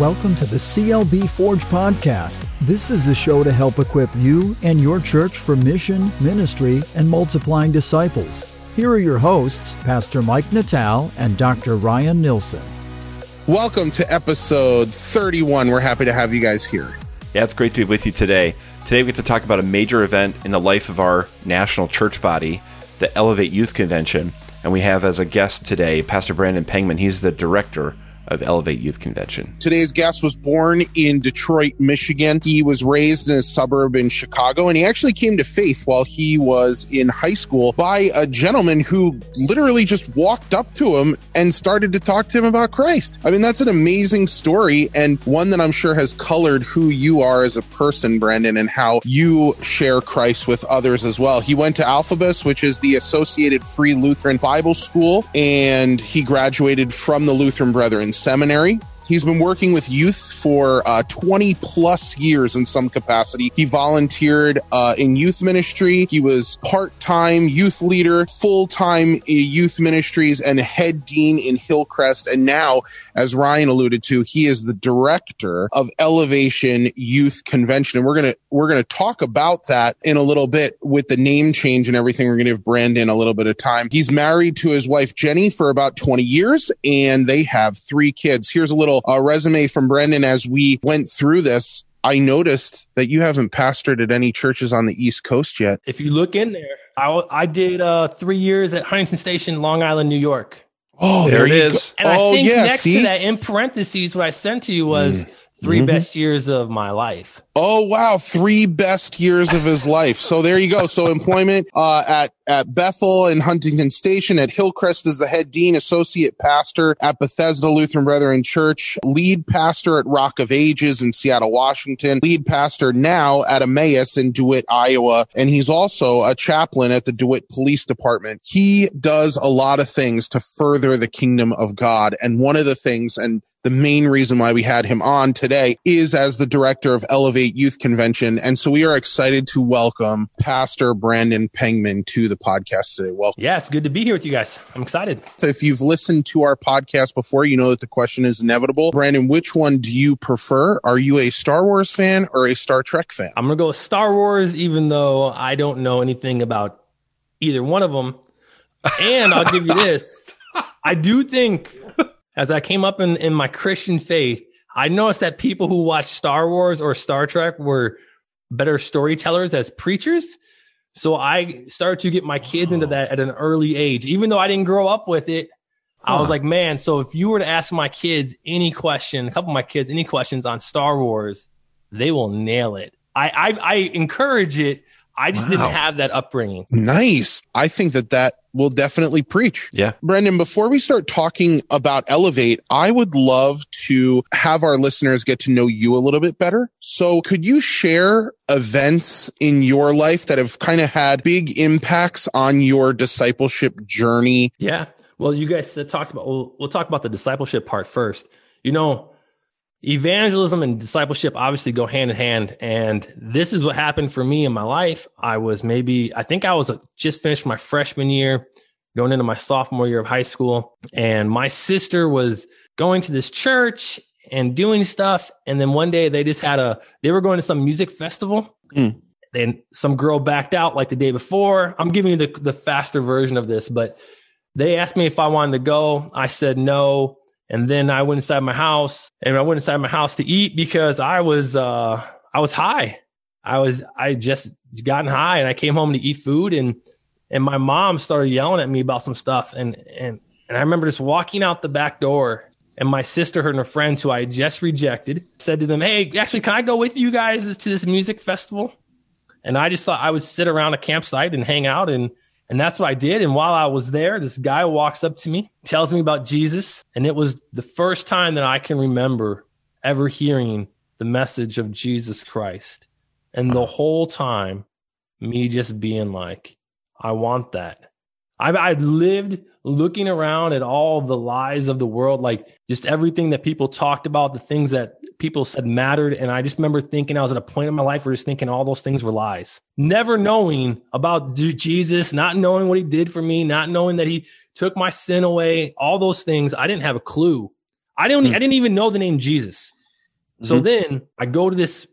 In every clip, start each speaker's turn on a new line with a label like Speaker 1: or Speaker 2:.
Speaker 1: Welcome to the CLB Forge podcast. This is the show to help equip you and your church for mission, ministry, and multiplying disciples. Here are your hosts, Pastor Mike Natal and Dr. Ryan Nilsson.
Speaker 2: Welcome to episode 31. We're happy to have you guys here.
Speaker 3: Yeah, it's great to be with you today. Today we get to talk about a major event in the life of our national church body, the Elevate Youth Convention. And we have as a guest today Pastor Brandon Pangman. He's the director of Elevate Youth Convention.
Speaker 2: Today's guest was born in Detroit, Michigan. He was raised in a suburb in Chicago, and he actually came to faith while he was in high school by a gentleman who literally just walked up to him and started to talk to him about Christ. I mean, that's an amazing story, and one that I'm sure has colored who you are as a person, Brandon, and how you share Christ with others as well. He went to Alphabus, which is the Associated Free Lutheran Bible School, and he graduated from the Lutheran Brethren seminary. He's been working with youth for uh, 20 plus years in some capacity. He volunteered uh, in youth ministry. He was part time youth leader, full time youth ministries, and head dean in Hillcrest. And now, as Ryan alluded to, he is the director of Elevation Youth Convention. And we're gonna we're gonna talk about that in a little bit with the name change and everything. We're gonna give Brandon a little bit of time. He's married to his wife Jenny for about 20 years, and they have three kids. Here's a little a resume from Brandon as we went through this. I noticed that you haven't pastored at any churches on the East Coast yet.
Speaker 4: If you look in there, I, I did uh, three years at Huntington Station, Long Island, New York.
Speaker 2: Oh, there, there it is.
Speaker 4: Go. And oh, I think yeah, next see? to that, in parentheses, what I sent to you was mm. 3 mm-hmm. best years of my life.
Speaker 2: Oh wow, three best years of his life. So there you go. So employment uh, at at Bethel and Huntington Station, at Hillcrest as the head dean, associate pastor at Bethesda Lutheran Brethren Church, lead pastor at Rock of Ages in Seattle, Washington, lead pastor now at Emmaus in DeWitt, Iowa, and he's also a chaplain at the DeWitt Police Department. He does a lot of things to further the kingdom of God, and one of the things, and the main reason why we had him on today is as the director of Elevate Youth Convention. And so we are excited to welcome Pastor Brandon Pangman to the podcast today. Welcome.
Speaker 4: Yeah, it's good to be here with you guys. I'm excited.
Speaker 2: So if you've listened to our podcast before, you know that the question is inevitable. Brandon, which one do you prefer? Are you a Star Wars fan or a Star Trek fan?
Speaker 4: I'm going to go with Star Wars, even though I don't know anything about either one of them. And I'll give you this. I do think as I came up in, in my Christian faith, I noticed that people who watch Star Wars or Star Trek were better storytellers as preachers. So I started to get my kids into that at an early age. Even though I didn't grow up with it, I was like, man, so if you were to ask my kids any question, a couple of my kids any questions on Star Wars, they will nail it. I I, I encourage it. I just wow. didn't have that upbringing.
Speaker 2: Nice. I think that that will definitely preach.
Speaker 3: Yeah.
Speaker 2: Brandon, before we start talking about Elevate, I would love to have our listeners get to know you a little bit better. So could you share events in your life that have kind of had big impacts on your discipleship journey?
Speaker 4: Yeah. Well, you guys talked about, we'll, we'll talk about the discipleship part first. You know, evangelism and discipleship obviously go hand in hand and this is what happened for me in my life. I was maybe i think i was just finished my freshman year going into my sophomore year of high school and my sister was going to this church and doing stuff and then one day they just had a they were going to some music festival. Mm. then some girl backed out like the day before. I'm giving you the, the faster version of this but they asked me if i wanted to go. I said no and then I went inside my house and I went inside my house to eat because I was, uh, I was high. I was, I just gotten high and I came home to eat food and, and my mom started yelling at me about some stuff. And, and, and I remember just walking out the back door and my sister, her and her friends who I just rejected said to them, Hey, actually, can I go with you guys to this music festival? And I just thought I would sit around a campsite and hang out and, and that's what I did. And while I was there, this guy walks up to me, tells me about Jesus. And it was the first time that I can remember ever hearing the message of Jesus Christ. And the whole time, me just being like, I want that. I've, I've lived looking around at all the lies of the world, like just everything that people talked about, the things that people said mattered. And I just remember thinking I was at a point in my life where just thinking all those things were lies. Never knowing about Jesus, not knowing what he did for me, not knowing that he took my sin away, all those things. I didn't have a clue. I didn't, hmm. I didn't even know the name Jesus. So then I go to this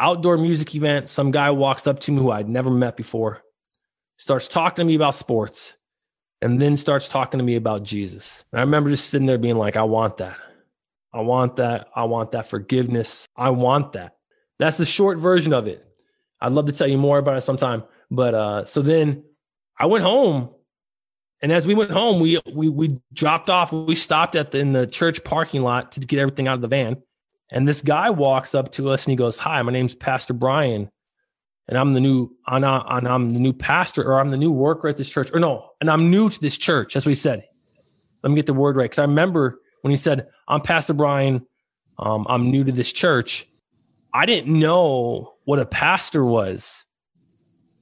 Speaker 4: outdoor music event. Some guy walks up to me who I'd never met before, starts talking to me about sports, and then starts talking to me about Jesus. And I remember just sitting there being like, I want that. I want that. I want that forgiveness. I want that. That's the short version of it. I'd love to tell you more about it sometime. But uh, so then I went home, and as we went home, we we we dropped off. We stopped at the, in the church parking lot to get everything out of the van. And this guy walks up to us and he goes, "Hi, my name's Pastor Brian, and I'm the new and I'm the new pastor, or I'm the new worker at this church, or no, and I'm new to this church." That's what he said. Let me get the word right, because I remember when he said, "I'm Pastor Brian, um, I'm new to this church." I didn't know what a pastor was.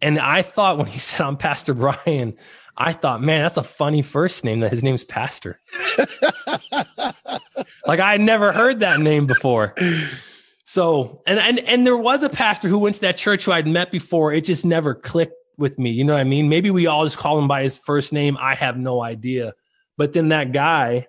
Speaker 4: And I thought when he said I'm Pastor Brian, I thought, man, that's a funny first name that his name's Pastor. like I had never heard that name before. So, and and and there was a pastor who went to that church who I'd met before. It just never clicked with me. You know what I mean? Maybe we all just call him by his first name. I have no idea. But then that guy,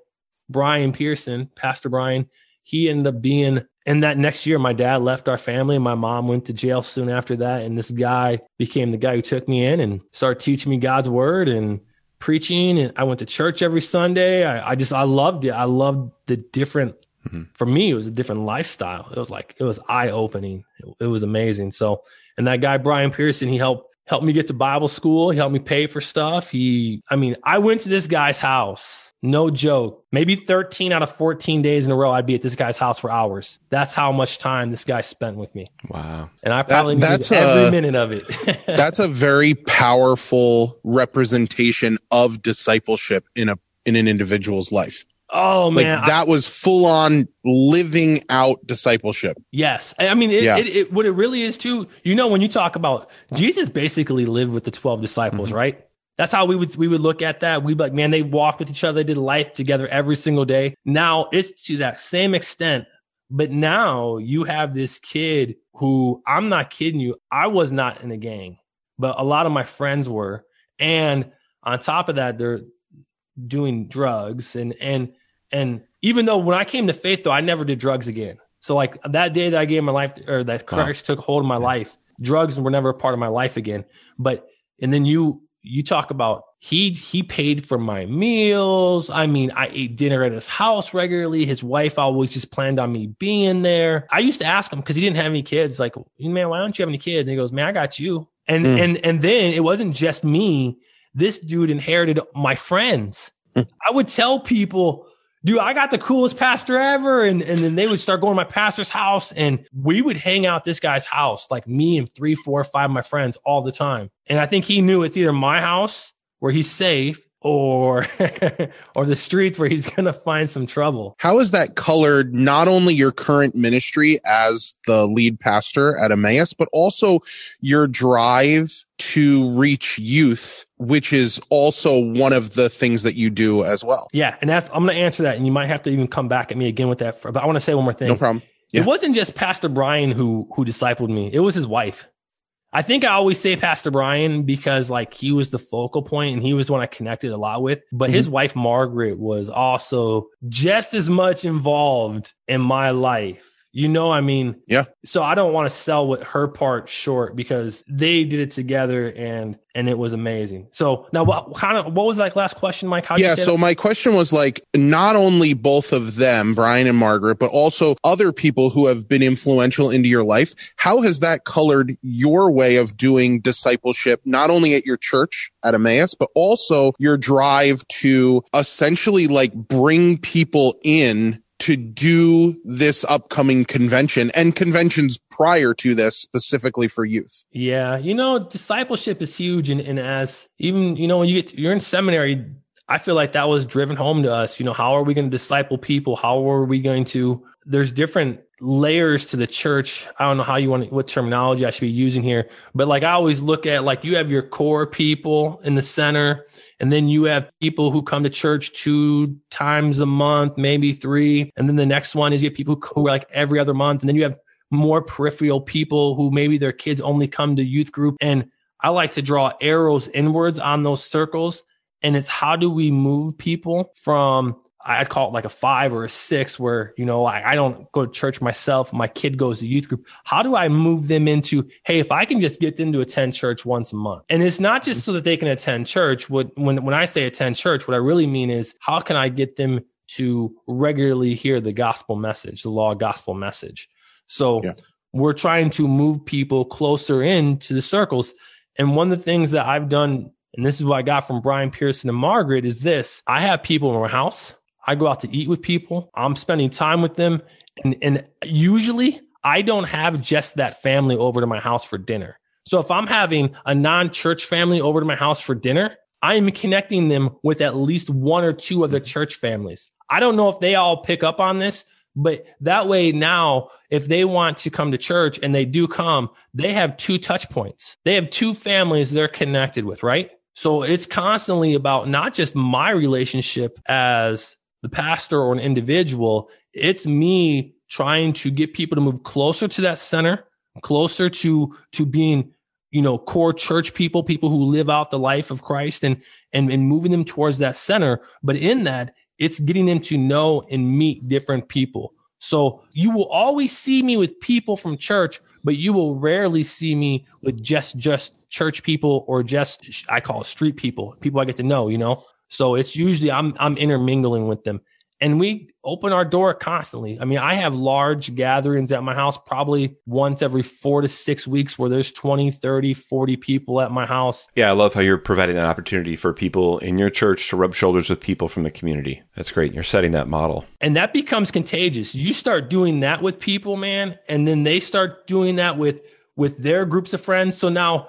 Speaker 4: Brian Pearson, Pastor Brian, he ended up being and that next year, my dad left our family and my mom went to jail soon after that. And this guy became the guy who took me in and started teaching me God's word and preaching. And I went to church every Sunday. I, I just, I loved it. I loved the different, mm-hmm. for me, it was a different lifestyle. It was like, it was eye opening. It, it was amazing. So, and that guy, Brian Pearson, he helped, helped me get to Bible school. He helped me pay for stuff. He, I mean, I went to this guy's house no joke. Maybe 13 out of 14 days in a row, I'd be at this guy's house for hours. That's how much time this guy spent with me.
Speaker 3: Wow.
Speaker 4: And I probably that, that's every a, minute of it.
Speaker 2: that's a very powerful representation of discipleship in a in an individual's life.
Speaker 4: Oh man,
Speaker 2: like that I, was full on living out discipleship.
Speaker 4: Yes, I mean, it, yeah. it, it, what it really is too. You know, when you talk about Jesus, basically lived with the twelve disciples, mm-hmm. right? That's how we would we would look at that. We'd be like, man, they walked with each other, they did life together every single day. Now it's to that same extent, but now you have this kid who I'm not kidding you. I was not in a gang, but a lot of my friends were, and on top of that, they're doing drugs and and and even though when I came to faith, though, I never did drugs again. So like that day that I gave my life or that Christ wow. took hold of my yeah. life, drugs were never a part of my life again. But and then you you talk about he he paid for my meals. I mean, I ate dinner at his house regularly. His wife always just planned on me being there. I used to ask him because he didn't have any kids, like, man, why don't you have any kids? And he goes, man, I got you. And mm. and and then it wasn't just me. This dude inherited my friends. Mm. I would tell people, dude, I got the coolest pastor ever. And, and then they would start going to my pastor's house and we would hang out this guy's house, like me and three, four, five of my friends all the time. And I think he knew it's either my house where he's safe or or the streets where he's going to find some trouble.
Speaker 2: How has that colored not only your current ministry as the lead pastor at Emmaus, but also your drive to reach youth, which is also one of the things that you do as well.
Speaker 4: Yeah, and that's I'm going to answer that, and you might have to even come back at me again with that. But I want to say one more thing.
Speaker 2: No problem.
Speaker 4: Yeah. It wasn't just Pastor Brian who who discipled me; it was his wife. I think I always say Pastor Brian because like he was the focal point and he was the one I connected a lot with. But mm-hmm. his wife Margaret was also just as much involved in my life you know, I mean,
Speaker 2: yeah.
Speaker 4: So I don't want to sell what her part short because they did it together and and it was amazing. So now, what kind of what was that last question, Mike?
Speaker 2: How yeah. So that? my question was like, not only both of them, Brian and Margaret, but also other people who have been influential into your life. How has that colored your way of doing discipleship, not only at your church at Emmaus, but also your drive to essentially like bring people in to do this upcoming convention and conventions prior to this specifically for youth?
Speaker 4: Yeah, you know, discipleship is huge, and, and as even you know when you get to, you're in seminary, I feel like that was driven home to us. You know, how are we going to disciple people? How are we going to? There's different layers to the church. I don't know how you want to, what terminology I should be using here, but like I always look at like you have your core people in the center and then you have people who come to church two times a month, maybe three. And then the next one is you have people who are like every other month. And then you have more peripheral people who maybe their kids only come to youth group. And I like to draw arrows inwards on those circles. And it's how do we move people from I'd call it like a five or a six where, you know, I, I don't go to church myself. My kid goes to youth group. How do I move them into, hey, if I can just get them to attend church once a month? And it's not just mm-hmm. so that they can attend church. What, when, when I say attend church, what I really mean is how can I get them to regularly hear the gospel message, the law gospel message? So yeah. we're trying to move people closer into the circles. And one of the things that I've done and this is what I got from Brian Pearson and Margaret is this. I have people in my house I go out to eat with people. I'm spending time with them. And, and usually I don't have just that family over to my house for dinner. So if I'm having a non church family over to my house for dinner, I am connecting them with at least one or two other mm-hmm. church families. I don't know if they all pick up on this, but that way now, if they want to come to church and they do come, they have two touch points. They have two families they're connected with, right? So it's constantly about not just my relationship as the pastor or an individual. It's me trying to get people to move closer to that center, closer to, to being, you know, core church people, people who live out the life of Christ and, and, and moving them towards that center. But in that, it's getting them to know and meet different people. So you will always see me with people from church, but you will rarely see me with just, just church people or just, I call it street people, people I get to know, you know? So it's usually I'm I'm intermingling with them. And we open our door constantly. I mean, I have large gatherings at my house probably once every 4 to 6 weeks where there's 20, 30, 40 people at my house.
Speaker 3: Yeah, I love how you're providing that opportunity for people in your church to rub shoulders with people from the community. That's great. You're setting that model.
Speaker 4: And that becomes contagious. You start doing that with people, man, and then they start doing that with with their groups of friends. So now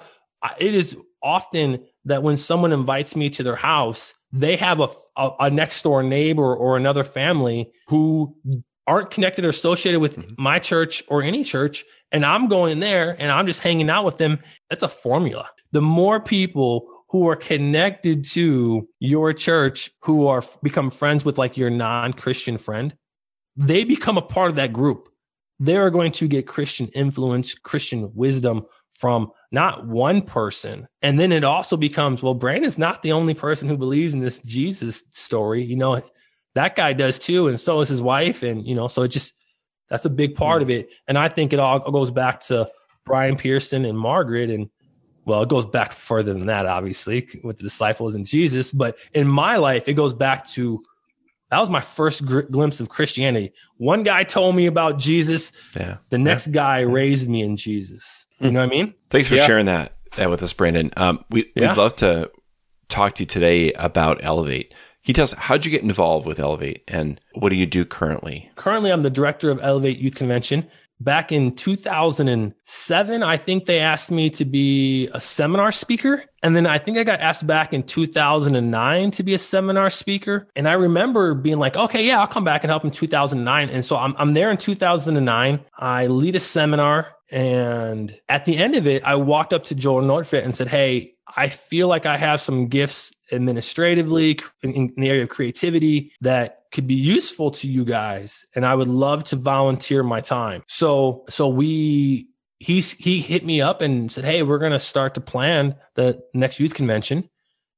Speaker 4: it is often that when someone invites me to their house, they have a, a, a next door neighbor or another family who aren't connected or associated with mm-hmm. my church or any church. And I'm going there and I'm just hanging out with them. That's a formula. The more people who are connected to your church, who are become friends with like your non-Christian friend, they become a part of that group. They are going to get Christian influence, Christian wisdom from not one person. And then it also becomes, well, Brandon's not the only person who believes in this Jesus story. You know, that guy does too. And so is his wife. And, you know, so it just, that's a big part of it. And I think it all goes back to Brian Pearson and Margaret. And well, it goes back further than that, obviously, with the disciples and Jesus. But in my life, it goes back to that was my first gr- glimpse of Christianity. One guy told me about Jesus. Yeah. The next yeah. guy raised me in Jesus. You know what I mean?
Speaker 3: Thanks for yeah. sharing that, that with us, Brandon. Um, we, yeah. We'd love to talk to you today about Elevate. He tells, us how'd you get involved with Elevate and what do you do currently?
Speaker 4: Currently, I'm the director of Elevate Youth Convention back in 2007 i think they asked me to be a seminar speaker. And then i think i got asked back in 2009 to be a seminar speaker. And i remember being like okay yeah i'll come back and help in 2009 and so i'm, I'm there in 2009 i lead a seminar. And at the end of it i walked up to joel nordfit and said hey I feel like I have some gifts administratively in, in, the area of creativity that could be useful to you guys and I would love to volunteer my time. So so we he's he hit me up and said, "Hey, we're going to start to plan the next youth convention."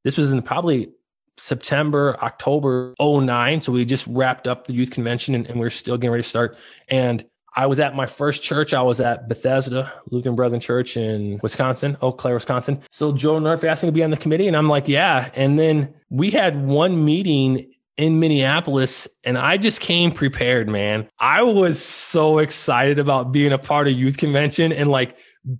Speaker 4: This was in probably September, October 09. So we just wrapped up the youth convention and, and we we're still getting ready to start. And I was at my first church. I was at Bethesda Lutheran Brethren Church in Wisconsin, Eau Claire, Wisconsin. So Joe Nerf asked me to be on the committee, and I'm like, yeah. And then we had one meeting in Minneapolis, and I just came prepared, man. I was so excited about being a part of youth convention and like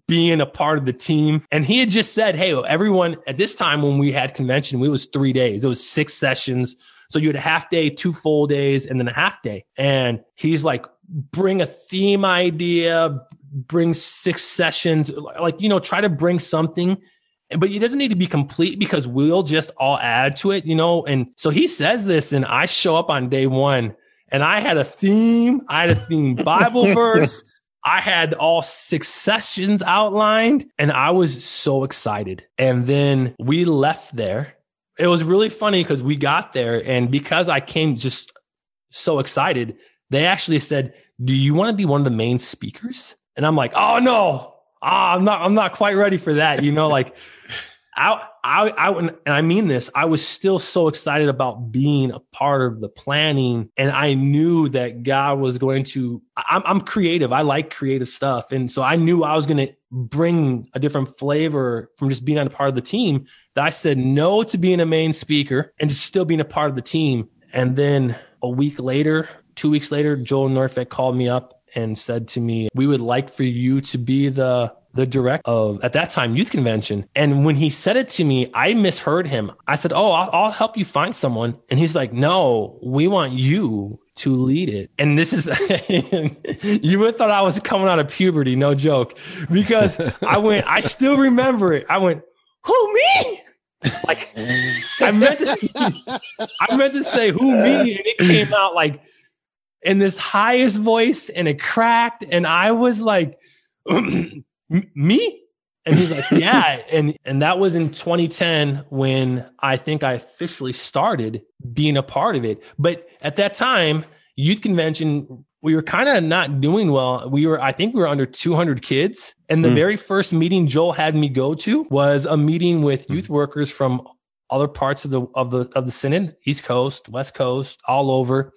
Speaker 4: being a part of the team. And he had just said, Hey, everyone at this time when we had convention, we was three days. It was six sessions. So you had a half day, two full days, and then a half day. And he's like, bring a theme idea, bring six sessions, like, you know, try to bring something but it doesn't need to be complete because we'll just all add to it, you know? And so he says this and I show up on day one and I had a theme. I had a theme Bible verse. I had all six sessions outlined and I was so excited. And then we left there. It was really funny because we got there and because I came just so excited, they actually said, do you want to be one of the main speakers? And I'm like, oh no, ah, I'm not, I'm not quite ready for that. You know, like I, I, I, and I mean this, I was still so excited about being a part of the planning. And I knew that God was going to, I'm, I'm creative. I like creative stuff. And so I knew I was going to bring a different flavor from just being on a part of the team that I said no to being a main speaker and just still being a part of the team. And then a week later, two weeks later, Joel Norfek called me up and said to me, we would like for you to be the the director of at that time youth convention. And when he said it to me, I misheard him. I said, "Oh, I'll, I'll help you find someone." And he's like, "No, we want you to lead it." And this is you would have thought I was coming out of puberty, no joke, because I went. I still remember it. I went, "Who me?" Like I meant to. I meant to say who me, and it came out like in this highest voice, and it cracked, and I was like me? And he's like, yeah. And and that was in 2010 when I think I officially started being a part of it. But at that time, youth convention, we were kind of not doing well. We were, I think we were under 200 kids. And the mm. very first meeting Joel had me go to was a meeting with hmm. youth workers from other parts of the of the of the synod, East Coast, West Coast, all over.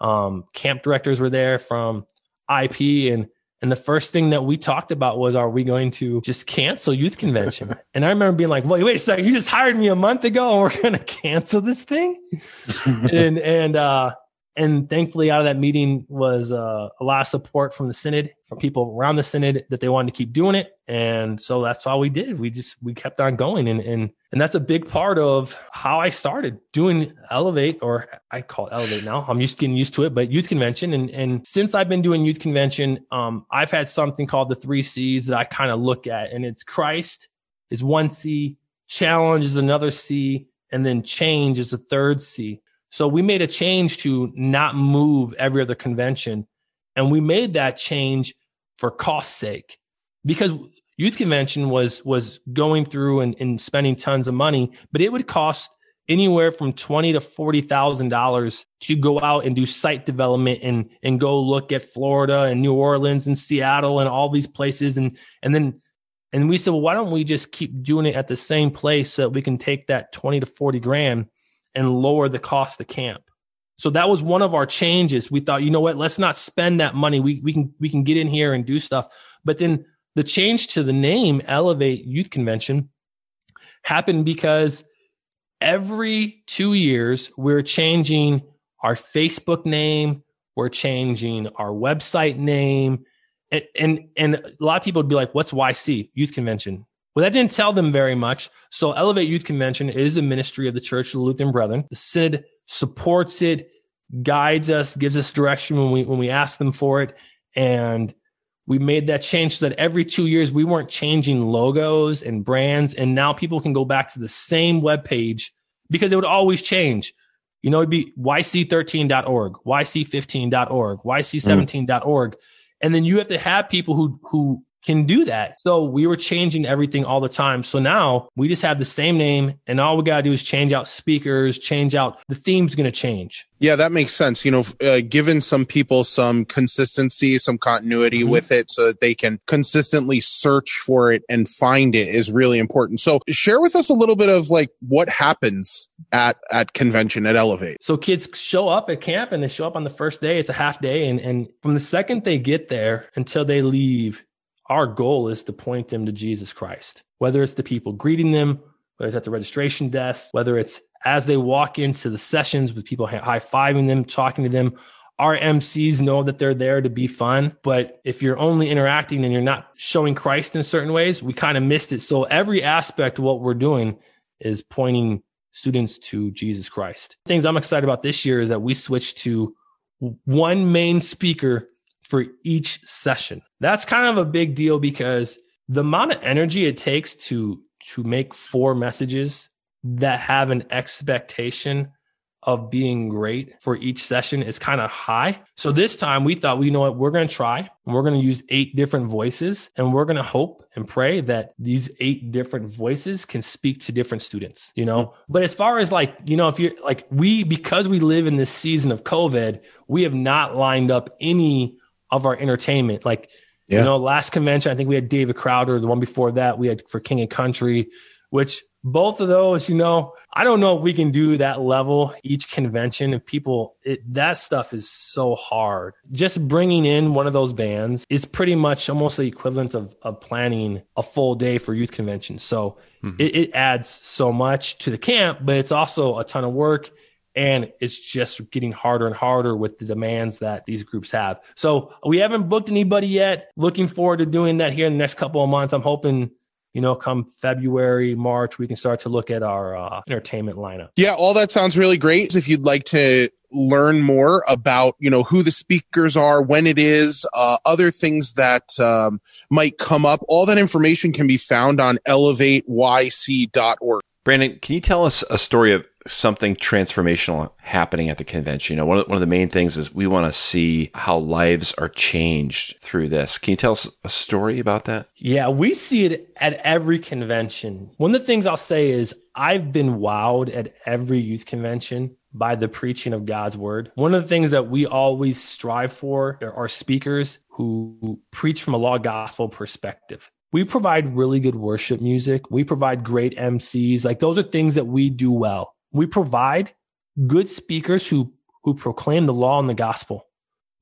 Speaker 4: Um, camp directors were there from IP and and the first thing that we talked about was, are we going to just cancel youth convention? and I remember being like, wait, wait a second, you just hired me a month ago and we're going to cancel this thing? and, and, uh, and thankfully out of that meeting was uh, a lot of support from the synod from people around the synod that they wanted to keep doing it. And so that's all we did. We just we kept on going. And and and that's a big part of how i started doing elevate or i call it elevate now. I'm used getting used to it but youth convention. And and since i've been doing youth convention um i've had something called the three c's that i kind of look at. And it's christ is one c challenge is another c and then change is a third c so we made a change to not move every other convention. And we made that change for cost sake. Because youth convention was was going through and, and spending tons of money, but it would cost anywhere from twenty to forty thousand dollars to go out and do site development and and go look at Florida and New Orleans and Seattle and all these places. And and then and we said, well, why don't we just keep doing it at the same place so that we can take that twenty to forty grand and lower the cost of camp. So that was one of our changes. We thought, you know what, let's not spend that money. We we can we can get in here and do stuff. But then the change to the name Elevate Youth Convention happened because every 2 years we're changing our Facebook name, we're changing our website name. And, and and a lot of people would be like, "What's YC Youth Convention?" Well, that didn't tell them very much. So, Elevate Youth Convention is a ministry of the Church of the Lutheran Brethren. The Synod supports it, guides us, gives us direction when we when we ask them for it, and we made that change so that every two years we weren't changing logos and brands, and now people can go back to the same web page because it would always change. You know, it'd be yc13.org, yc15.org, yc17.org, mm. and then you have to have people who who can do that. So we were changing everything all the time. So now we just have the same name and all we got to do is change out speakers, change out the theme's going to change.
Speaker 2: Yeah, that makes sense. You know, uh, given some people some consistency, some continuity mm-hmm. with it so that they can consistently search for it and find it is really important. So share with us a little bit of like what happens at at convention at Elevate.
Speaker 4: So kids show up at camp and they show up on the first day. It's a half day and and from the second they get there until they leave, our goal is to point them to Jesus Christ, whether it's the people greeting them, whether it's at the registration desk, whether it's as they walk into the sessions with people high fiving them, talking to them. Our MCs know that they're there to be fun, but if you're only interacting and you're not showing Christ in certain ways, we kind of missed it. So every aspect of what we're doing is pointing students to Jesus Christ. Things I'm excited about this year is that we switched to one main speaker for each session. That's kind of a big deal because the amount of energy it takes to to make four messages that have an expectation of being great for each session is kind of high. So this time we thought, we know what, we're going to try and we're going to use eight different voices and we're going to hope and pray that these eight different voices can speak to different students, you know? But as far as like, you know, if you're like, we, because we live in this season of COVID, we have not lined up any of our entertainment. Like, yeah. you know, last convention, I think we had David Crowder. The one before that, we had for King and Country. which both of those, you know, I don't know if we can do that level each convention. If people, it, that stuff is so hard. Just bringing in one of those bands is pretty much almost the equivalent of, of planning a full day for youth convention. So mm-hmm. it, it adds so much to the camp, but it's also a ton of work and it's just getting harder and harder with the demands that these groups have. So we haven't booked anybody yet. Looking forward to doing that here in the next couple of months. I'm hoping you know, come February, March, we can start to look at our uh, entertainment lineup.
Speaker 2: Yeah, all that sounds really great. If you'd like to learn more about, you know, who the speakers are, when it is, uh, other things that um, might come up, all that information can be found on elevateyc.org.
Speaker 3: Brandon, can you tell us a story of something transformational happening at the convention. You know, one of, one of the main things is we want to see how lives are changed through this. Can you tell us a story about that?
Speaker 4: Yeah, we see it at every convention. One of the things I'll say is I've been wowed at every youth convention by the preaching of God's word. One of the things that we always strive for are speakers who preach from a law gospel perspective we provide really good worship music. We provide great MCs. Like those are things that we do well. We provide good speakers who, who proclaim the law and the gospel.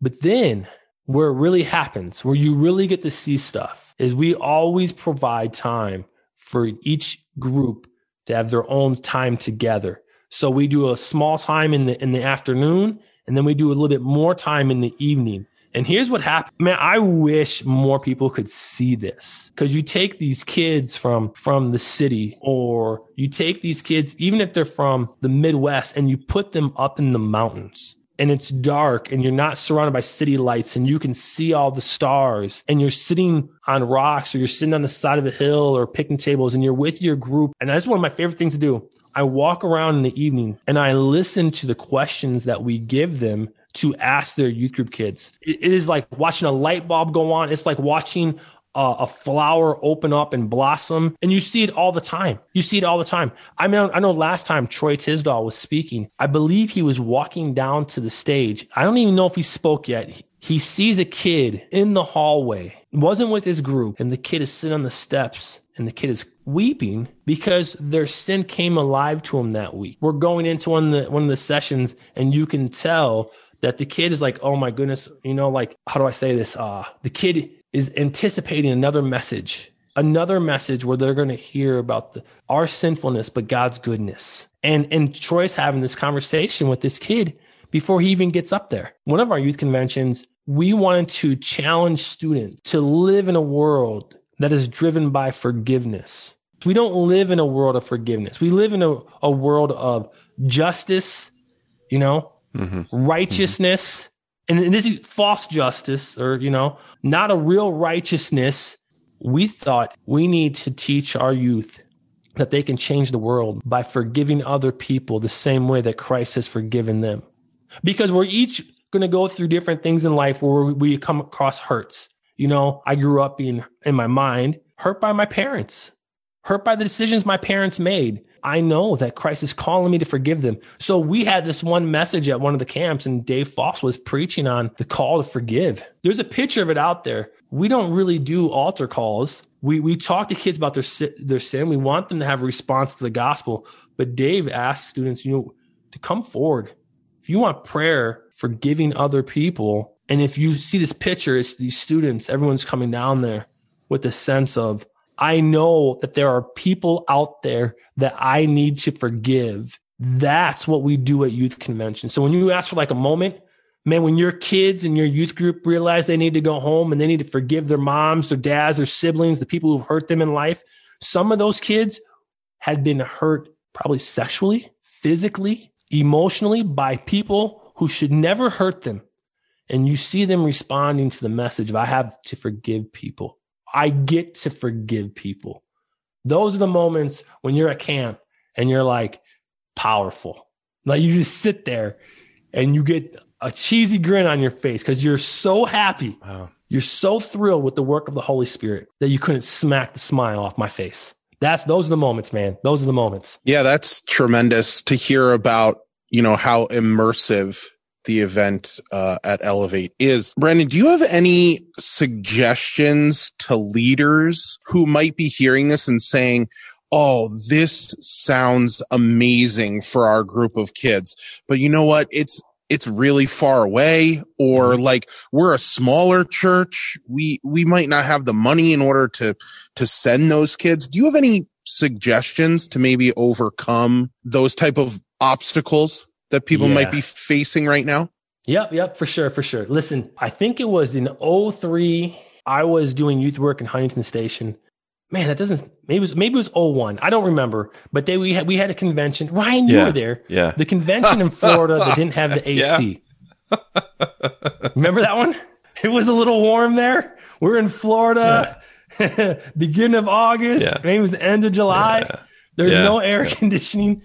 Speaker 4: But then where it really happens, where you really get to see stuff, is we always provide time for each group to have their own time together. So we do a small time in the in the afternoon, and then we do a little bit more time in the evening. And here's what happened. Man, I wish more people could see this because you take these kids from, from the city or you take these kids, even if they're from the Midwest and you put them up in the mountains and it's dark and you're not surrounded by city lights and you can see all the stars and you're sitting on rocks or you're sitting on the side of a hill or picnic tables and you're with your group. And that's one of my favorite things to do. I walk around in the evening and I listen to the questions that we give them to ask their youth group kids. it, is like watching a light bulb go on. It's like watching a, a flower open up and blossom. And you see it all the time. You see it all the time. I mean, I know last time Troy Tisdall was speaking, I believe he was walking down to the stage. I don't even know if he spoke yet. He, he sees a kid in the hallway, wasn't with his group, and the kid is sitting on the steps and the kid is weeping because their sin came alive to him that week. We're going into one of the one of the sessions and you can tell that the kid is like, oh my goodness, you know, like, how do I say this? Uh, the kid is anticipating another message, another message where they're going to hear about the, our sinfulness, but God's goodness. And, and Troy's having this conversation with this kid before he even gets up there. One of our youth conventions, we wanted to challenge students to live in a world that is driven by forgiveness. We don't live in a world of forgiveness. We live in a, a world of justice, you know, mm-hmm. righteousness, mm-hmm. and this is false justice, or, you know, not a real righteousness. We thought we need to teach our youth that they can change the world by forgiving other people the same way that Christ has forgiven them. Because we're each going to go through different things in life where we come across hurts. You know, I grew up being in my mind hurt by my parents, hurt by the decisions my parents made, I know that Christ is calling me to forgive them. So we had this one message at one of the camps, and Dave Foss was preaching on the call to forgive. There's a picture of it out there. We don't really do altar calls. We we talk to kids about their their sin. We want them to have a response to the gospel. But Dave asked students, you know, to come forward. If you want prayer, forgiving other people, and if you see this picture, it's these students, everyone's coming down there with a sense of I know that there are people out there that I need to forgive. That's what we do at youth convention. So when you ask for like a moment, man, when your kids and your youth group realize they need to go home and they need to forgive their moms, their dads, their siblings, the people who've hurt them in life, some of those kids had been hurt probably sexually, physically, emotionally by people who should never hurt them. And you see them responding to the message of, I have to forgive people. I get to forgive people. Those are the moments when you're at camp and you're like powerful. Like you just sit there and you get a cheesy grin on your face because you're so happy. Wow. You're so thrilled with the work of the Holy Spirit that you couldn't smack the smile off my face. That's those are the moments, man. Those are the moments.
Speaker 2: Yeah, that's tremendous to hear about, you know, how immersive the event uh, at Elevate is. Brandon, do you have any suggestions to leaders who might be hearing this and saying, oh, this sounds amazing for our group of kids. But you know what? It's, it's really far away or
Speaker 4: Mm-hmm.
Speaker 2: like we're a smaller church. We, we might not have the money in order to, to send those kids. Do you have any suggestions to maybe overcome those type of obstacles that people
Speaker 4: Yeah.
Speaker 2: might be facing right now?
Speaker 4: Yep, yep, for sure, for sure. Listen, I think it was in 03, I was doing youth work in Huntington Station. Man, that doesn't maybe it was maybe it was 01. I don't remember. But they we had we had a convention. Ryan, you
Speaker 3: Yeah,
Speaker 4: were there.
Speaker 3: yeah.
Speaker 4: The convention in Florida that didn't have the AC. remember that one? It was a little warm there. We're in Florida. Beginning of August.
Speaker 3: Yeah.
Speaker 4: Maybe it was the end of July.
Speaker 3: Yeah.
Speaker 4: There's
Speaker 3: Yeah.
Speaker 4: no air conditioning.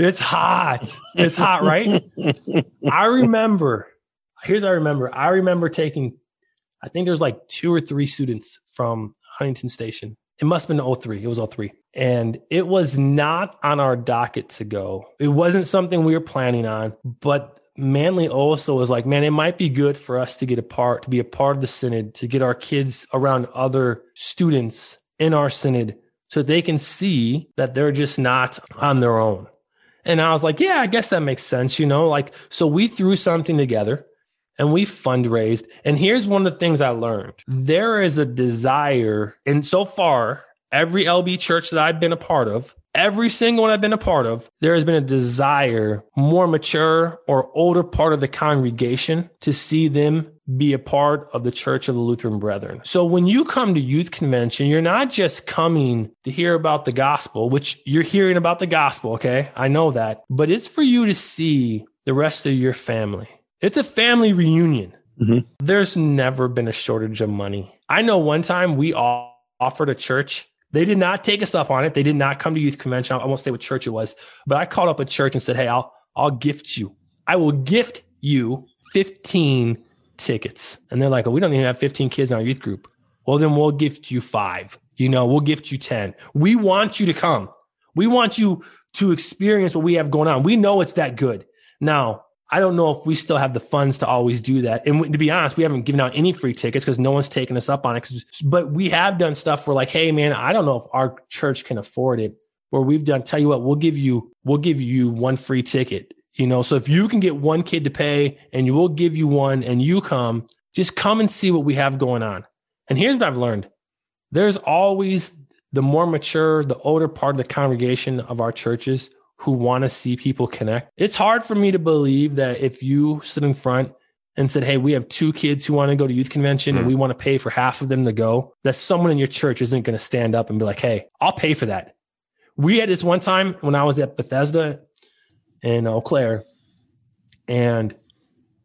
Speaker 4: It's hot. It's hot, right? I remember. Here's I remember. I remember taking. I think there was like two or three students from Huntington Station. It must have been 03. It was 03. And it was not on our docket to go. It wasn't something we were planning on. But Manly also was like, man, it might be good for us to get a part, to be a part of the synod, to get our kids around other students in our synod so they can see that they're just not on their own. And I was like, yeah, I guess that makes sense, you know? Like, so we threw something together and we fundraised. And here's one of the things I learned there is a desire, and so far, every LB church that I've been a part of, every single one I've been a part of, there has been a desire, more mature or older part of the congregation to see them be a part of the Church of the Lutheran Brethren. So when you come to youth convention, you're not just coming to hear about the gospel, which you're hearing about the gospel, okay? I know that, but it's for you to see the rest of your family. It's a family reunion.
Speaker 2: Mhm.
Speaker 4: There's never been a shortage of money. I know one time we all offered a church. They did not take us up on it. They did not come to youth convention. I won't say what church it was, but I called up a church and said, "Hey, I'll I'll gift you. I will gift you 15 tickets." And they're like, "We don't even have 15 kids in our youth group." Well, then we'll gift you 5. You know, we'll gift you 10. We want you to come. We want you to experience what we have going on. We know it's that good. Now, I don't know if we still have the funds to always do that. And to be honest, we haven't given out any free tickets because no one's taken us up on it. But we have done stuff where like, hey man, I don't know if our church can afford it. Where we've done, tell you what, we'll give you, we'll give you one free ticket. You know, so if you can get one kid to pay and you will give you one and you come, just come and see what we have going on. And here's what I've learned. There's always the more mature, the older part of the congregation of our churches who want to see people connect. It's hard for me to believe that if you stood in front and said, Hey, we have two kids who want to go to youth convention and
Speaker 3: Mm.
Speaker 4: we want to pay for half of them to go, that someone in your church isn't going to stand up and be like, Hey, I'll pay for that. We had this one time when I was at Bethesda in Eau Claire, and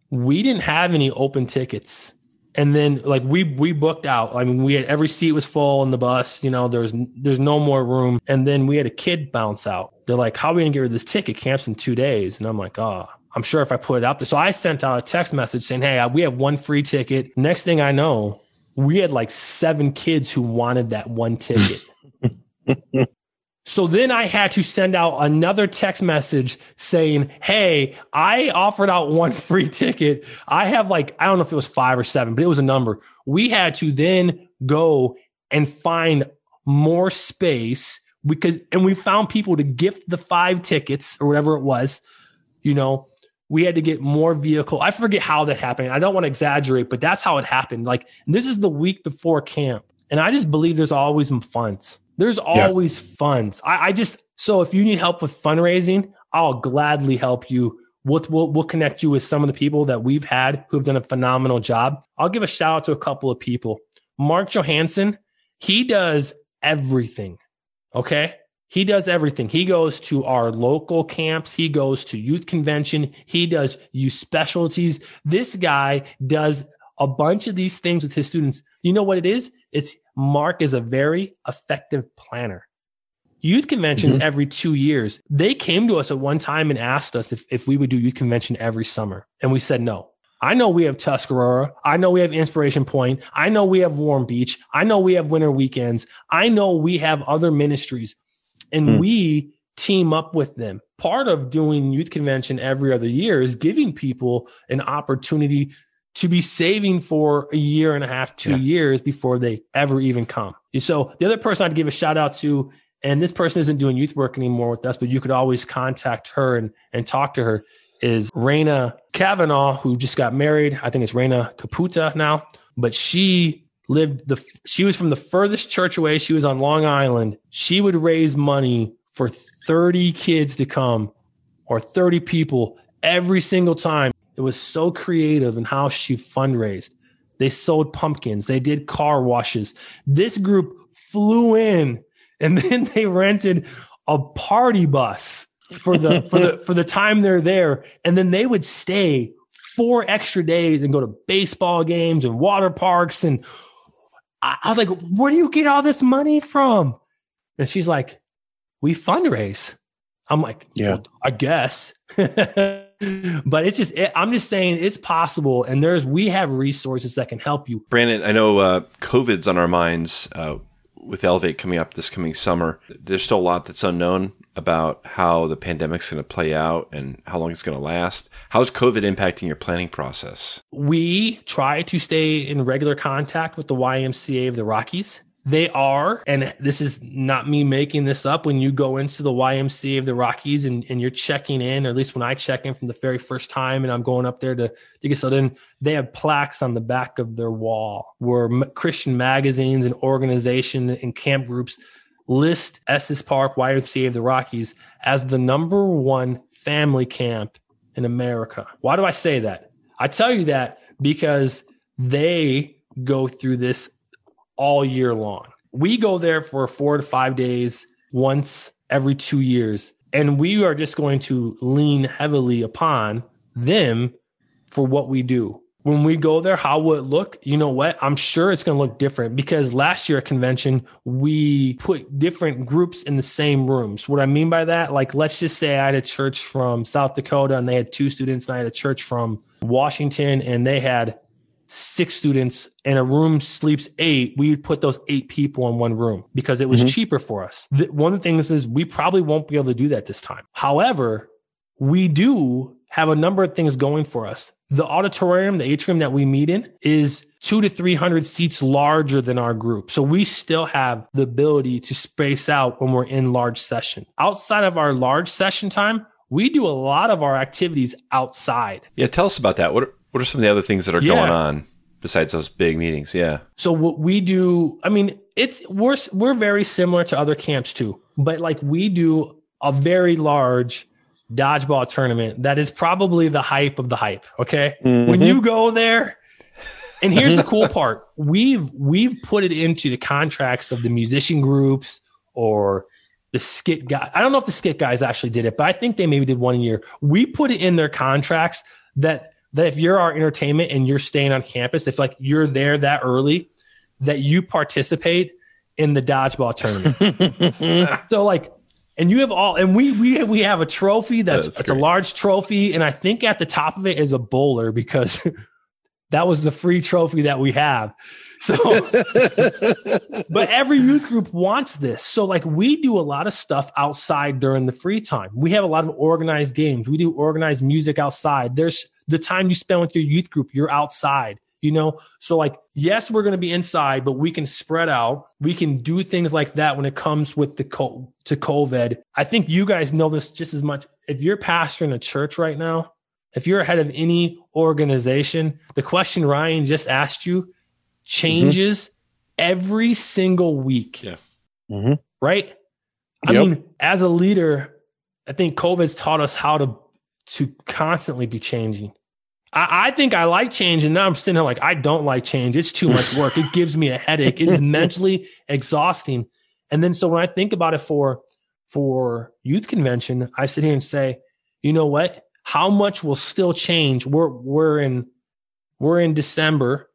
Speaker 4: we didn't have any open tickets. And then like we we booked out. I mean, we had every seat was full in the bus. You know, there's there's no more room. And then we had a kid bounce out. They're like, "How are we gonna get rid of this ticket? Camps in two days." And I'm like, "Oh, I'm sure if I put it out there." So I sent out a text message saying, "Hey, we have one free ticket." Next thing I know, we had like seven kids who wanted that one ticket. So then I had to send out another text message saying, Hey, I offered out one free ticket. I have like, I don't know if it was five or seven, but it was a number. We had to then go and find more space because, and we found people to gift the five tickets or whatever it was, you know, we had to get more vehicle. I forget how that happened. I don't want to exaggerate, but that's how it happened. Like this is the week before camp. And I just believe there's always some funds. There's always funds. I, I just so if you need help with fundraising, I'll gladly help you. We'll, we'll we'll connect you with some of the people that we've had who have done a phenomenal job. I'll give a shout out to a couple of people. Mark Johansson, he does everything. Okay. He does everything. He goes to our local camps. He goes to youth convention. He does youth specialties. This guy does a bunch of these things with his students. You know what it is? It's Mark is a very effective planner. Youth conventions every two years. They came to us at one time and asked us if, if we would do youth convention every summer. And we said no. I know we have Tuscarora. I know we have Inspiration Point. I know we have Warm Beach. I know we have winter weekends. I know we have other ministries and
Speaker 2: Hmm.
Speaker 4: we team up with them. Part of doing youth convention every other year is giving people an opportunity to be saving for a year and a half, two
Speaker 3: Yeah.
Speaker 4: years before they ever even come. So the other person I'd give a shout out to and this person isn't doing youth work anymore with us, but you could always contact her and, and talk to her, is Raina Kavanaugh, who just got married. I think it's Raina Caputa now, but she lived the, she was from the furthest church away. She was on Long Island. She would raise money for 30 kids to come or 30 people every single time. It was so creative in how she fundraised. They sold pumpkins, they did car washes. This group flew in and then they rented a party bus for the for the for the time they're there. And then they would stay four extra days and go to baseball games and water parks. And I, I was like where do you get all this money from? And she's like we fundraise. I'm like yeah. Well, i guess but it's just it, i'm just saying it's possible and there's we have resources that can help you
Speaker 3: brandon i know uh, covid's on our minds uh, with Elevate coming up this coming summer, there's still a lot that's unknown about how the pandemic's going to play out and how long it's going to last. How's COVID impacting your planning process?
Speaker 4: We try to stay in regular contact with the YMCA of the Rockies. They are, and this is not me making this up, when you go into the YMCA of the Rockies and, and you're checking in, or at least when I check in from the very first time and I'm going up there to, to get settled in, they have plaques on the back of their wall where Christian magazines and organization and camp groups list Estes Park YMCA of the Rockies as the number one family camp in America. Why do I say that? I tell you that because they go through this all year long. We go there for four to five days once every two years, and we are just going to lean heavily upon them for what we do. When we go there, how will it look? You know what? I'm sure it's going to look different because last year at convention, we put different groups in the same rooms. What I mean by that, like, let's just say I had a church from South Dakota and they had two students, and I had a church from Washington and they had six students and a room sleeps eight, we would put those eight people in one room because it was mm-hmm. cheaper for us. The, one of the things is we probably won't be able to do that this time. However, we do have a number of things going for us. The auditorium, the atrium that we meet in is two to 300 seats larger than our group. So we still have the ability to space out when we're in large session. Outside of our large session time, we do a lot of our activities outside.
Speaker 3: Yeah, tell us about that. What what are some of the other things that are yeah. going on besides those big meetings? Yeah.
Speaker 4: So what we do, I mean, it's we're we're very similar to other camps too, but like we do a very large dodgeball tournament that is probably the hype of the hype. Okay, mm-hmm. when you go there, and here's the cool part: we've we've put it into the contracts of the musician groups or the skit guy. I don't know if the skit guys actually did it, but I think they maybe did one year. We put it in their contracts that that if you're our entertainment and you're staying on campus, if like you're there that early, that you participate in the dodgeball tournament. so like, and you have all, and we we we have a trophy that's, that's it's a large trophy, and I think at the top of it is a bowler because that was the free trophy that we have. So, but every youth group wants this. So, like, we do a lot of stuff outside during the free time. We have a lot of organized games. We do organized music outside. There's the time you spend with your youth group, you're outside, you know? So, like, yes, we're going to be inside, but we can spread out. We can do things like that when it comes with the co- to COVID. I think you guys know this just as much. If you're pastoring a church right now, if you're ahead of any organization, the question Ryan just asked you changes mm-hmm. every single week.
Speaker 3: Yeah.
Speaker 4: Mm-hmm. Right. I yep. mean, as a leader, I think COVID's taught us how to to constantly be changing. I, I think I like change, and now I'm sitting here like I don't like change. It's too much work. it gives me a headache. It is mentally exhausting. And then so when I think about it for for youth convention, I sit here and say, you know what? How much will still change? We're we're in we're in December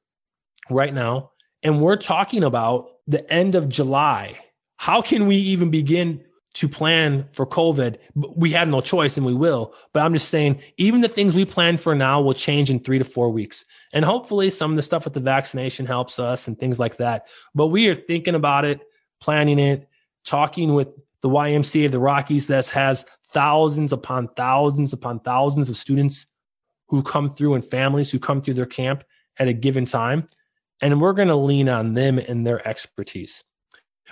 Speaker 4: right now, and we're talking about the end of July. How can we even begin to plan for COVID? We had no choice and we will. But I'm just saying, even the things we plan for now will change in three to four weeks. And hopefully, some of the stuff with the vaccination helps us and things like that. But we are thinking about it, planning it, talking with the YMCA of the Rockies that has thousands upon thousands upon thousands of students who come through and families who come through their camp at a given time and we're going to lean on them and their expertise.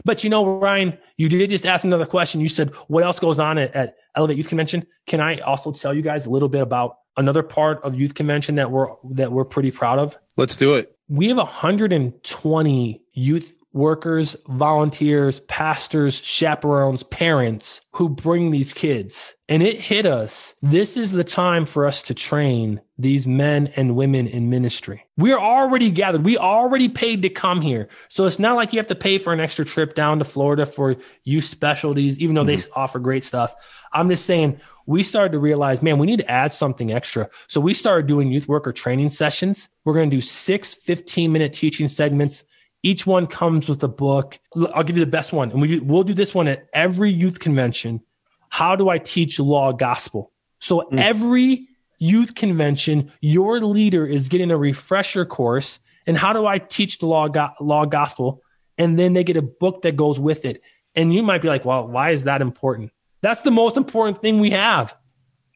Speaker 4: But you know, Ryan, you did just ask another question. You said, what else goes on at, at Elevate Youth Convention? Can I also tell you guys a little bit about another part of Youth Convention that we're that we're pretty proud of?
Speaker 2: Let's do it.
Speaker 4: We have 120 youth workers, volunteers, pastors, chaperones, parents who bring these kids. And it hit us. This is the time for us to train these men and women in ministry. We're already gathered. We already paid to come here. So it's not like you have to pay for an extra trip down to Florida for youth specialties, even though mm-hmm. they offer great stuff. I'm just saying we started to realize, man, we need to add something extra. So we started doing youth worker training sessions. We're going to do six 15 minute teaching segments each one comes with a book. I'll give you the best one. And we, we'll do this one at every youth convention. How do I teach law gospel? So mm. every youth convention, your leader is getting a refresher course. And how do I teach the law, go- law gospel? And then they get a book that goes with it. And you might be like, well, why is that important? That's the most important thing we have.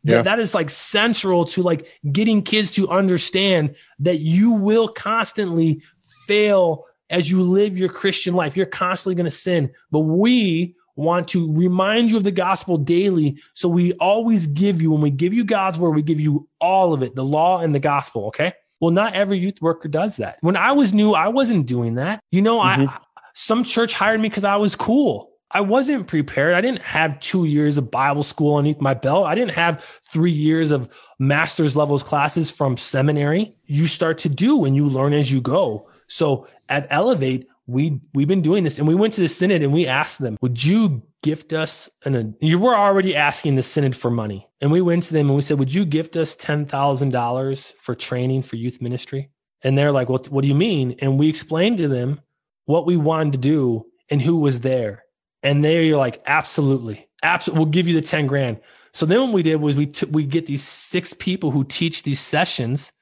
Speaker 4: Yeah. that is like central to like getting kids to understand that you will constantly fail as you live your Christian life. You're constantly going to sin, but we want to remind you of the gospel daily. So we always give you, when we give you God's word, we give you all of it, the law and the gospel. Okay. Well, not every youth worker does that. When I was new, I wasn't doing that. You know, mm-hmm. I, some church hired me because I was cool. I wasn't prepared. I didn't have two years of Bible school underneath my belt. I didn't have three years of master's levels classes from seminary. You start to do and you learn as you go. So at Elevate, we we've been doing this, and we went to the synod and we asked them, "Would you gift us?" And you were already asking the synod for money, and we went to them and we said, "Would you gift us ten thousand dollars for training for youth ministry?" And they're like, "What? What do you mean?" And we explained to them what we wanted to do and who was there, and they're like, "Absolutely, absolutely, we'll give you the ten grand." So then what we did was we we get these six people who teach these sessions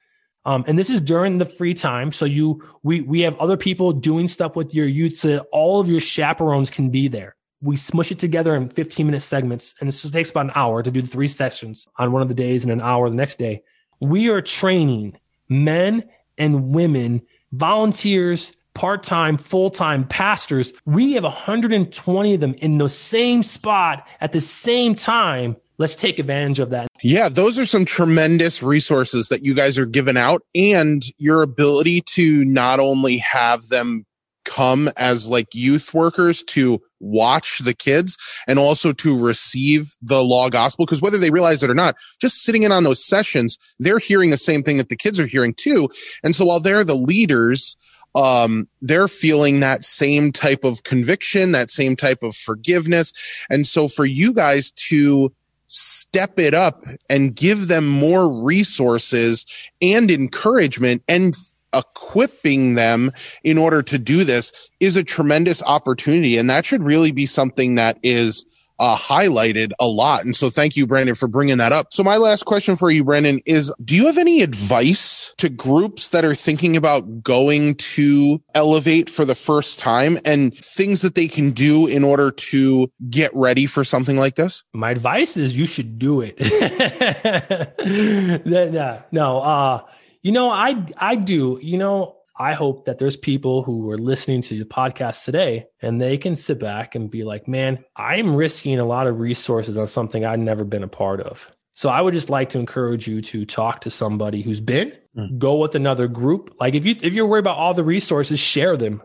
Speaker 4: um, and this is during the free time. So you, we, we have other people doing stuff with your youth so that all of your chaperones can be there. We smush it together in 15 minute segments and this takes about an hour to do the three sessions on one of the days and an hour the next day. We are training men and women, volunteers, part-time, full-time pastors. We have 120 of them in the same spot at the same time let's take advantage of that.
Speaker 2: Yeah, those are some tremendous resources that you guys are giving out and your ability to not only have them come as like youth workers to watch the kids and also to receive the law gospel because whether they realize it or not just sitting in on those sessions they're hearing the same thing that the kids are hearing too and so while they're the leaders um, they're feeling that same type of conviction, that same type of forgiveness. And so for you guys to step it up and give them more resources and encouragement and equipping them in order to do this is a tremendous opportunity. And that should really be something that is uh, highlighted a lot. And so thank you, Brandon, for bringing that up. So my last question for you, Brandon, is do you have any advice to groups that are thinking about going to elevate for the first time and things that they can do in order to get ready for something like this?
Speaker 4: My advice is you should do it. no, no, uh, you know, I, I do, you know, I hope that there's people who are listening to the podcast today and they can sit back and be like, man, I'm risking a lot of resources on something I've never been a part of. So I would just like to encourage you to talk to somebody who's been, mm. go with another group. Like if you if you're worried about all the resources, share them.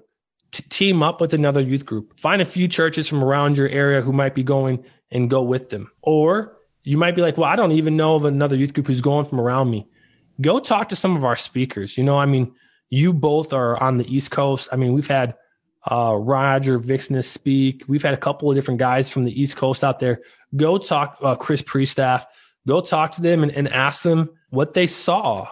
Speaker 4: T- team up with another youth group. Find a few churches from around your area who might be going and go with them. Or you might be like, well, I don't even know of another youth group who's going from around me. Go talk to some of our speakers. You know, I mean, you both are on the East Coast. I mean, we've had uh, Roger Vixness speak. We've had a couple of different guys from the East Coast out there. Go talk, uh, Chris Priestaff. Go talk to them and, and ask them what they saw.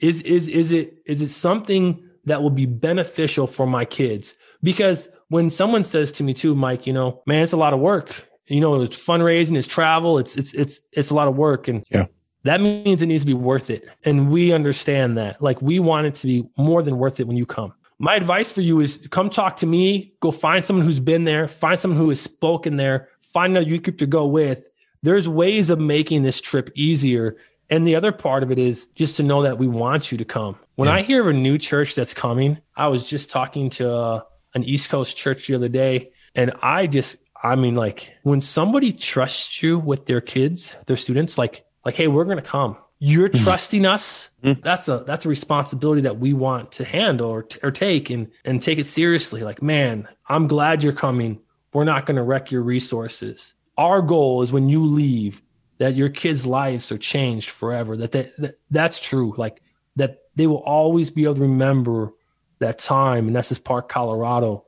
Speaker 4: Is is is it is it something that will be beneficial for my kids? Because when someone says to me too, Mike, you know, man, it's a lot of work. You know, it's fundraising, it's travel, it's it's it's it's a lot of work, and yeah that means it needs to be worth it. And we understand that. Like we want it to be more than worth it when you come. My advice for you is come talk to me, go find someone who's been there, find someone who has spoken there, find a youth group to go with. There's ways of making this trip easier. And the other part of it is just to know that we want you to come. When yeah. I hear of a new church that's coming, I was just talking to uh, an East Coast church the other day And I just, I mean, like when somebody trusts you with their kids, their students, like, like, hey, we're gonna come. You're mm-hmm. trusting us. Mm-hmm. That's a that's a responsibility that we want to handle or, t- or take and and take it seriously. Like, man, I'm glad you're coming. We're not going to wreck your resources. Our goal is when you leave, that your kids' lives are changed forever. That, that, that that's true. Like that they will always be able to remember that time in Estes Park, Colorado,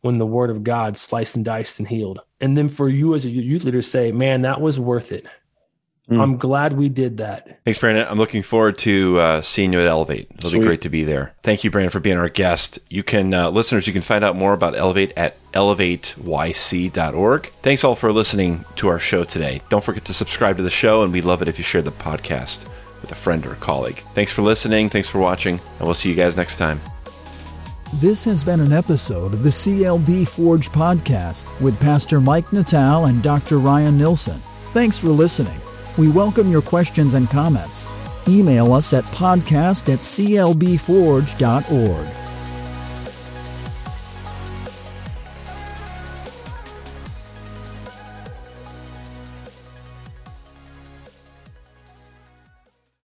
Speaker 4: when the word of God sliced and diced and healed. And then for you as a youth leader say, man, that was worth it. Mm. I'm glad we did that.
Speaker 3: Thanks, Brandon. I'm looking forward to uh, seeing you at Elevate. It'll Sweet. be great to be there. Thank you, Brandon, for being our guest. You can, uh, listeners, you can find out more about Elevate at elevateyc.org. Thanks all for listening to our show today. Don't forget to subscribe to the show, and we'd love it if you share the podcast with a friend or a colleague. Thanks for listening. Thanks for watching, and we'll see you guys next time.
Speaker 1: This has been an episode of the CLB Forge podcast with Pastor Mike Natal and Dr. Ryan Nilsson. Thanks for listening. We welcome your questions and comments. Email us at podcast at clbforge.org.